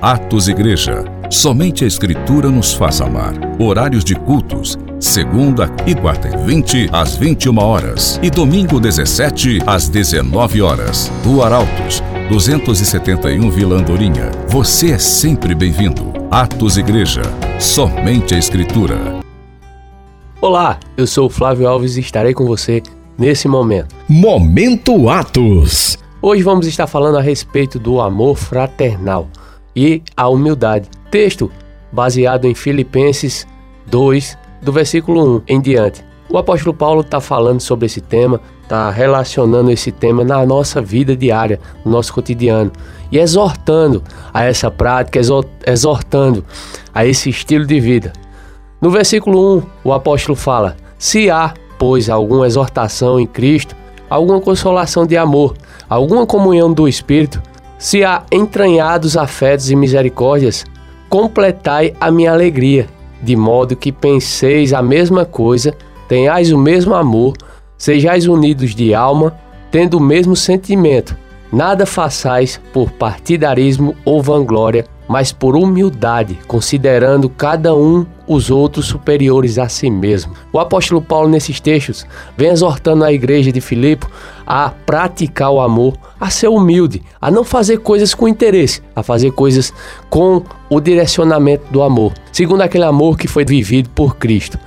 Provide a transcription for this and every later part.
Atos Igreja. Somente a Escritura nos faz amar. Horários de cultos. Segunda e quarta e 20 às 21 horas. E domingo 17 às 19 horas. Do Arautos, 271 Vila Andorinha. Você é sempre bem-vindo. Atos Igreja. Somente a Escritura. Olá, eu sou o Flávio Alves e estarei com você nesse momento. Momento Atos. Hoje vamos estar falando a respeito do amor fraternal e a humildade. Texto baseado em Filipenses 2, do versículo 1 em diante. O apóstolo Paulo está falando sobre esse tema, está relacionando esse tema na nossa vida diária, no nosso cotidiano, e exortando a essa prática, exortando a esse estilo de vida. No versículo 1, o apóstolo fala: Se há, pois, alguma exortação em Cristo, alguma consolação de amor, alguma comunhão do Espírito, se há entranhados afetos e misericórdias, completai a minha alegria, de modo que penseis a mesma coisa, tenhais o mesmo amor, sejais unidos de alma, tendo o mesmo sentimento. Nada façais por partidarismo ou vanglória, mas por humildade, considerando cada um os outros superiores a si mesmo. O apóstolo Paulo, nesses textos, vem exortando a igreja de Filipe a praticar o amor, a ser humilde, a não fazer coisas com interesse, a fazer coisas com o direcionamento do amor, segundo aquele amor que foi vivido por Cristo.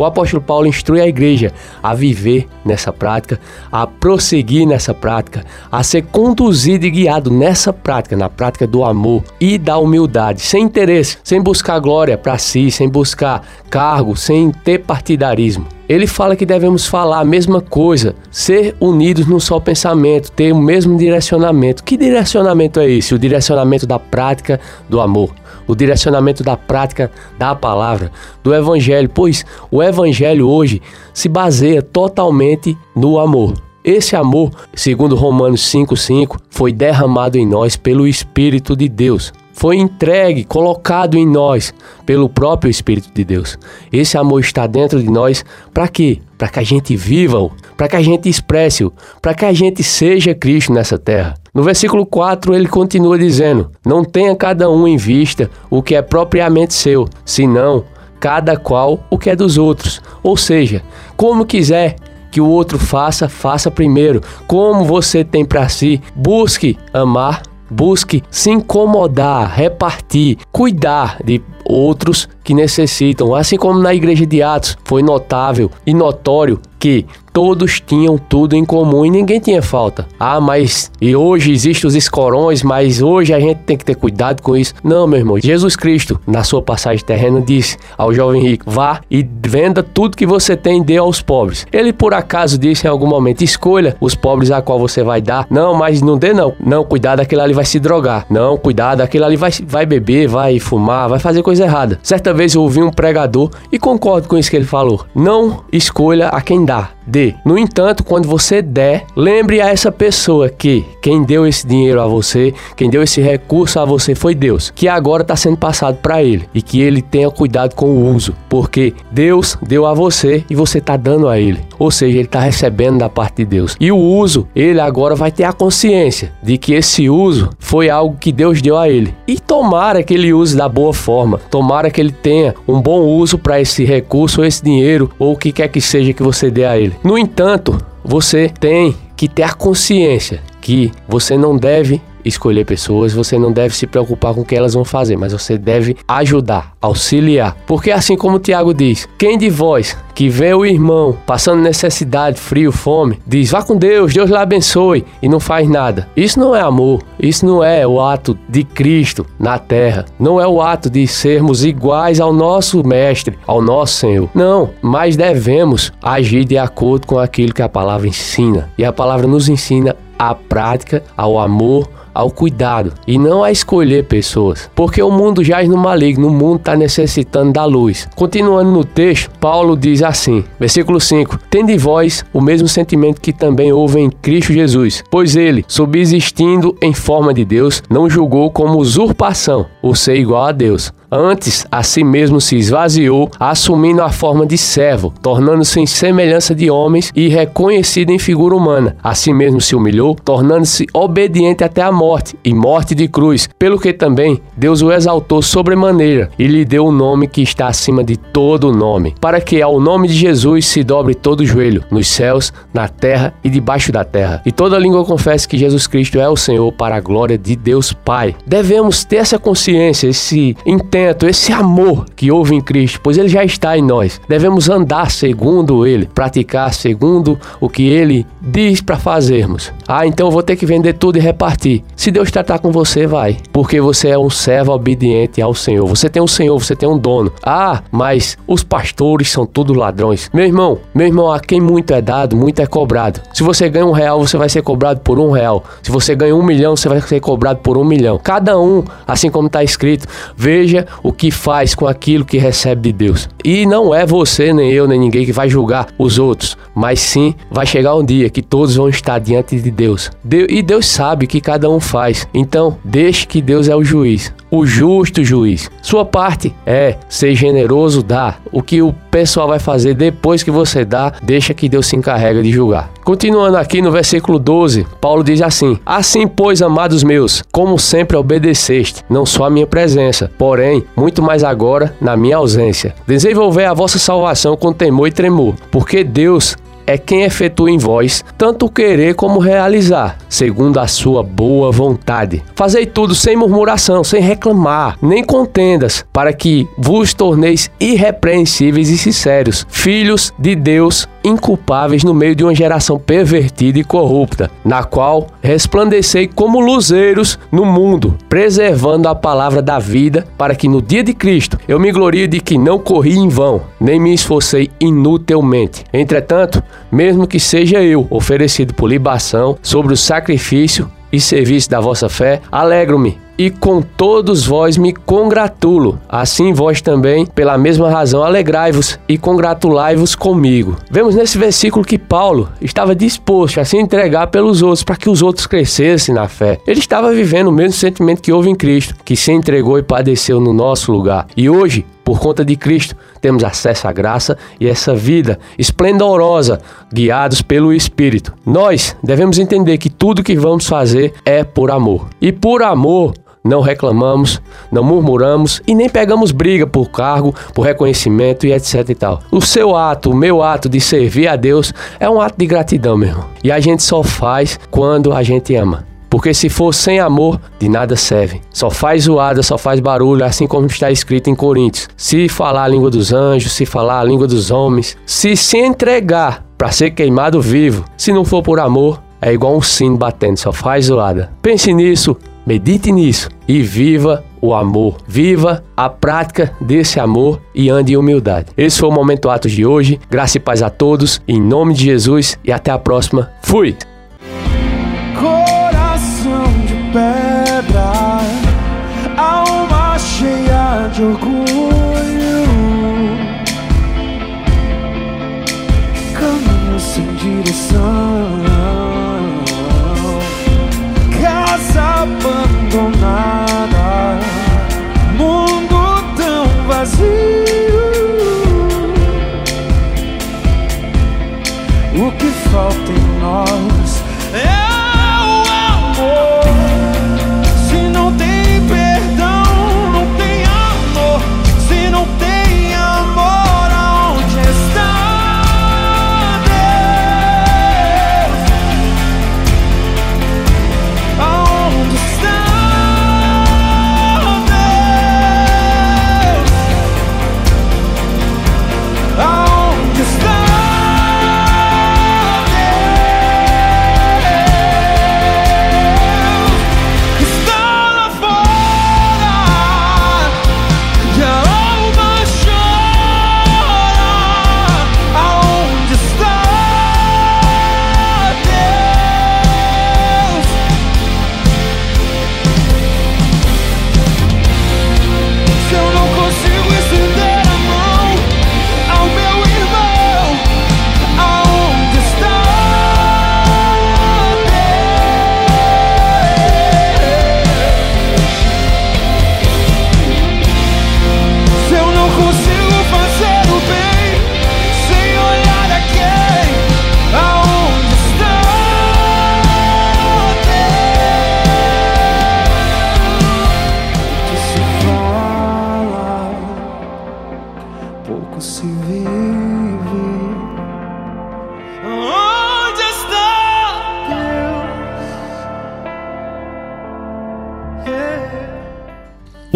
O apóstolo Paulo instrui a igreja a viver nessa prática, a prosseguir nessa prática, a ser conduzido e guiado nessa prática, na prática do amor e da humildade, sem interesse, sem buscar glória para si, sem buscar cargo, sem ter partidarismo. Ele fala que devemos falar a mesma coisa, ser unidos num só pensamento, ter o mesmo direcionamento. Que direcionamento é esse? O direcionamento da prática do amor o direcionamento da prática da palavra, do evangelho, pois o evangelho hoje se baseia totalmente no amor. Esse amor, segundo Romanos 5:5, foi derramado em nós pelo espírito de Deus. Foi entregue, colocado em nós pelo próprio espírito de Deus. Esse amor está dentro de nós para quê? Para que a gente viva-o, para que a gente expresse-o, para que a gente seja Cristo nessa terra. No versículo 4 ele continua dizendo: Não tenha cada um em vista o que é propriamente seu, senão cada qual o que é dos outros. Ou seja, como quiser que o outro faça, faça primeiro. Como você tem para si, busque amar, busque se incomodar, repartir, cuidar de outros que necessitam. Assim como na igreja de Atos foi notável e notório que todos tinham tudo em comum e ninguém tinha falta. Ah, mas e hoje existem os escorões, mas hoje a gente tem que ter cuidado com isso. Não, meu irmão. Jesus Cristo, na sua passagem terrena, disse ao jovem rico: vá e venda tudo que você tem e dê aos pobres. Ele por acaso disse em algum momento: escolha os pobres a qual você vai dar. Não, mas não dê não. Não, cuidado, aquele ali vai se drogar. Não, cuidado, aquele ali vai, vai beber, vai fumar, vai fazer coisa errada. Certa vez eu ouvi um pregador e concordo com isso que ele falou. Não escolha a quem dá, dê. No entanto, quando você der, lembre a essa pessoa que quem deu esse dinheiro a você, quem deu esse recurso a você foi Deus, que agora está sendo passado para ele e que ele tenha cuidado com o uso, porque Deus deu a você e você está dando a ele. Ou seja, ele está recebendo da parte de Deus. E o uso, ele agora vai ter a consciência de que esse uso foi algo que Deus deu a ele. E tomara que ele use da boa forma, tomara que ele tenha um bom uso para esse recurso, esse dinheiro, ou o que quer que seja que você dê a ele. No entanto, você tem que ter a consciência que você não deve escolher pessoas, você não deve se preocupar com o que elas vão fazer, mas você deve ajudar, auxiliar. Porque assim como o Tiago diz, quem de vós que vê o irmão passando necessidade, frio, fome, diz: vá com Deus, Deus lhe abençoe e não faz nada. Isso não é amor, isso não é o ato de Cristo na terra, não é o ato de sermos iguais ao nosso Mestre, ao nosso Senhor. Não, mas devemos agir de acordo com aquilo que a palavra ensina. E a palavra nos ensina a prática, ao amor, ao cuidado e não a escolher pessoas, porque o mundo jaz no maligno, o mundo está necessitando da luz. Continuando no texto, Paulo diz assim, versículo 5: Tende vós o mesmo sentimento que também houve em Cristo Jesus, pois ele, subsistindo em forma de Deus, não julgou como usurpação o ser igual a Deus. Antes, a si mesmo se esvaziou, assumindo a forma de servo, tornando-se em semelhança de homens e reconhecido em figura humana. A si mesmo se humilhou, tornando-se obediente até a morte e morte de cruz, pelo que também Deus o exaltou sobremaneira e lhe deu o um nome que está acima de todo nome, para que ao nome de Jesus se dobre todo o joelho, nos céus, na terra e debaixo da terra, e toda língua confesse que Jesus Cristo é o Senhor para a glória de Deus Pai. Devemos ter essa consciência, esse intento, esse amor que houve em Cristo, pois ele já está em nós. Devemos andar segundo ele, praticar segundo o que ele diz para fazermos. Ah, então eu vou ter que vender tudo e repartir. Se Deus tratar com você, vai, porque você é um servo obediente ao Senhor. Você tem um Senhor, você tem um dono. Ah, mas os pastores são tudo ladrões. Meu irmão, meu irmão, a quem muito é dado, muito é cobrado. Se você ganha um real, você vai ser cobrado por um real. Se você ganha um milhão, você vai ser cobrado por um milhão. Cada um, assim como está escrito, veja o que faz com aquilo que recebe de Deus. E não é você, nem eu, nem ninguém que vai julgar os outros, mas sim vai chegar um dia que todos vão estar diante de Deus. E Deus sabe que cada um faz. Então, deixe que Deus é o juiz o justo juiz. Sua parte é ser generoso, dar. O que o pessoal vai fazer depois que você dá, deixa que Deus se encarrega de julgar. Continuando aqui no versículo 12, Paulo diz assim: Assim, pois, amados meus, como sempre obedeceste, não só a minha presença, porém, muito mais agora na minha ausência. Desenvolver a vossa salvação com temor e tremor, porque Deus é quem efetua em vós tanto querer como realizar, segundo a sua boa vontade. Fazei tudo sem murmuração, sem reclamar, nem contendas, para que vos torneis irrepreensíveis e sinceros, filhos de Deus inculpáveis no meio de uma geração pervertida e corrupta, na qual resplandecei como luzeiros no mundo, preservando a palavra da vida, para que no dia de Cristo eu me glorie de que não corri em vão, nem me esforcei inutilmente. Entretanto, mesmo que seja eu oferecido por libação sobre o sacrifício e serviço da vossa fé, alegro-me e com todos vós me congratulo. Assim vós também, pela mesma razão, alegrai-vos e congratulai-vos comigo. Vemos nesse versículo que Paulo estava disposto a se entregar pelos outros para que os outros crescessem na fé. Ele estava vivendo o mesmo sentimento que houve em Cristo, que se entregou e padeceu no nosso lugar. E hoje, por conta de Cristo, temos acesso à graça e essa vida esplendorosa, guiados pelo Espírito. Nós devemos entender que tudo que vamos fazer é por amor. E por amor, não reclamamos, não murmuramos e nem pegamos briga por cargo, por reconhecimento e etc e tal. O seu ato, o meu ato de servir a Deus é um ato de gratidão, meu irmão. E a gente só faz quando a gente ama. Porque se for sem amor, de nada serve. Só faz zoada, só faz barulho, assim como está escrito em Coríntios. Se falar a língua dos anjos, se falar a língua dos homens, se se entregar para ser queimado vivo, se não for por amor, é igual um sino batendo, só faz zoada. Pense nisso, Medite nisso e viva o amor. Viva a prática desse amor e ande em humildade. Esse foi o Momento Atos de hoje. Graça e paz a todos. Em nome de Jesus e até a próxima. Fui! Coração de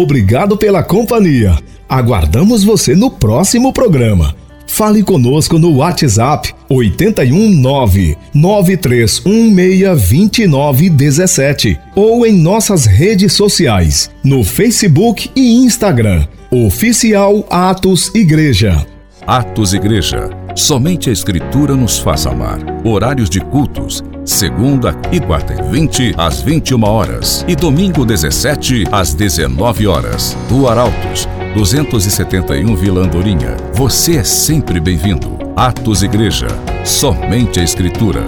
Obrigado pela companhia. Aguardamos você no próximo programa. Fale conosco no WhatsApp 819 93162917 ou em nossas redes sociais no Facebook e Instagram. Oficial Atos Igreja. Atos Igreja. Somente a Escritura nos faz amar. Horários de cultos. Segunda e quarta e 20 às 21 horas e domingo 17 às 19 horas. Do Arautos 271 Vila Andorinha. Você é sempre bem-vindo. Atos Igreja. Somente a Escritura.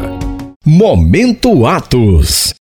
Momento Atos.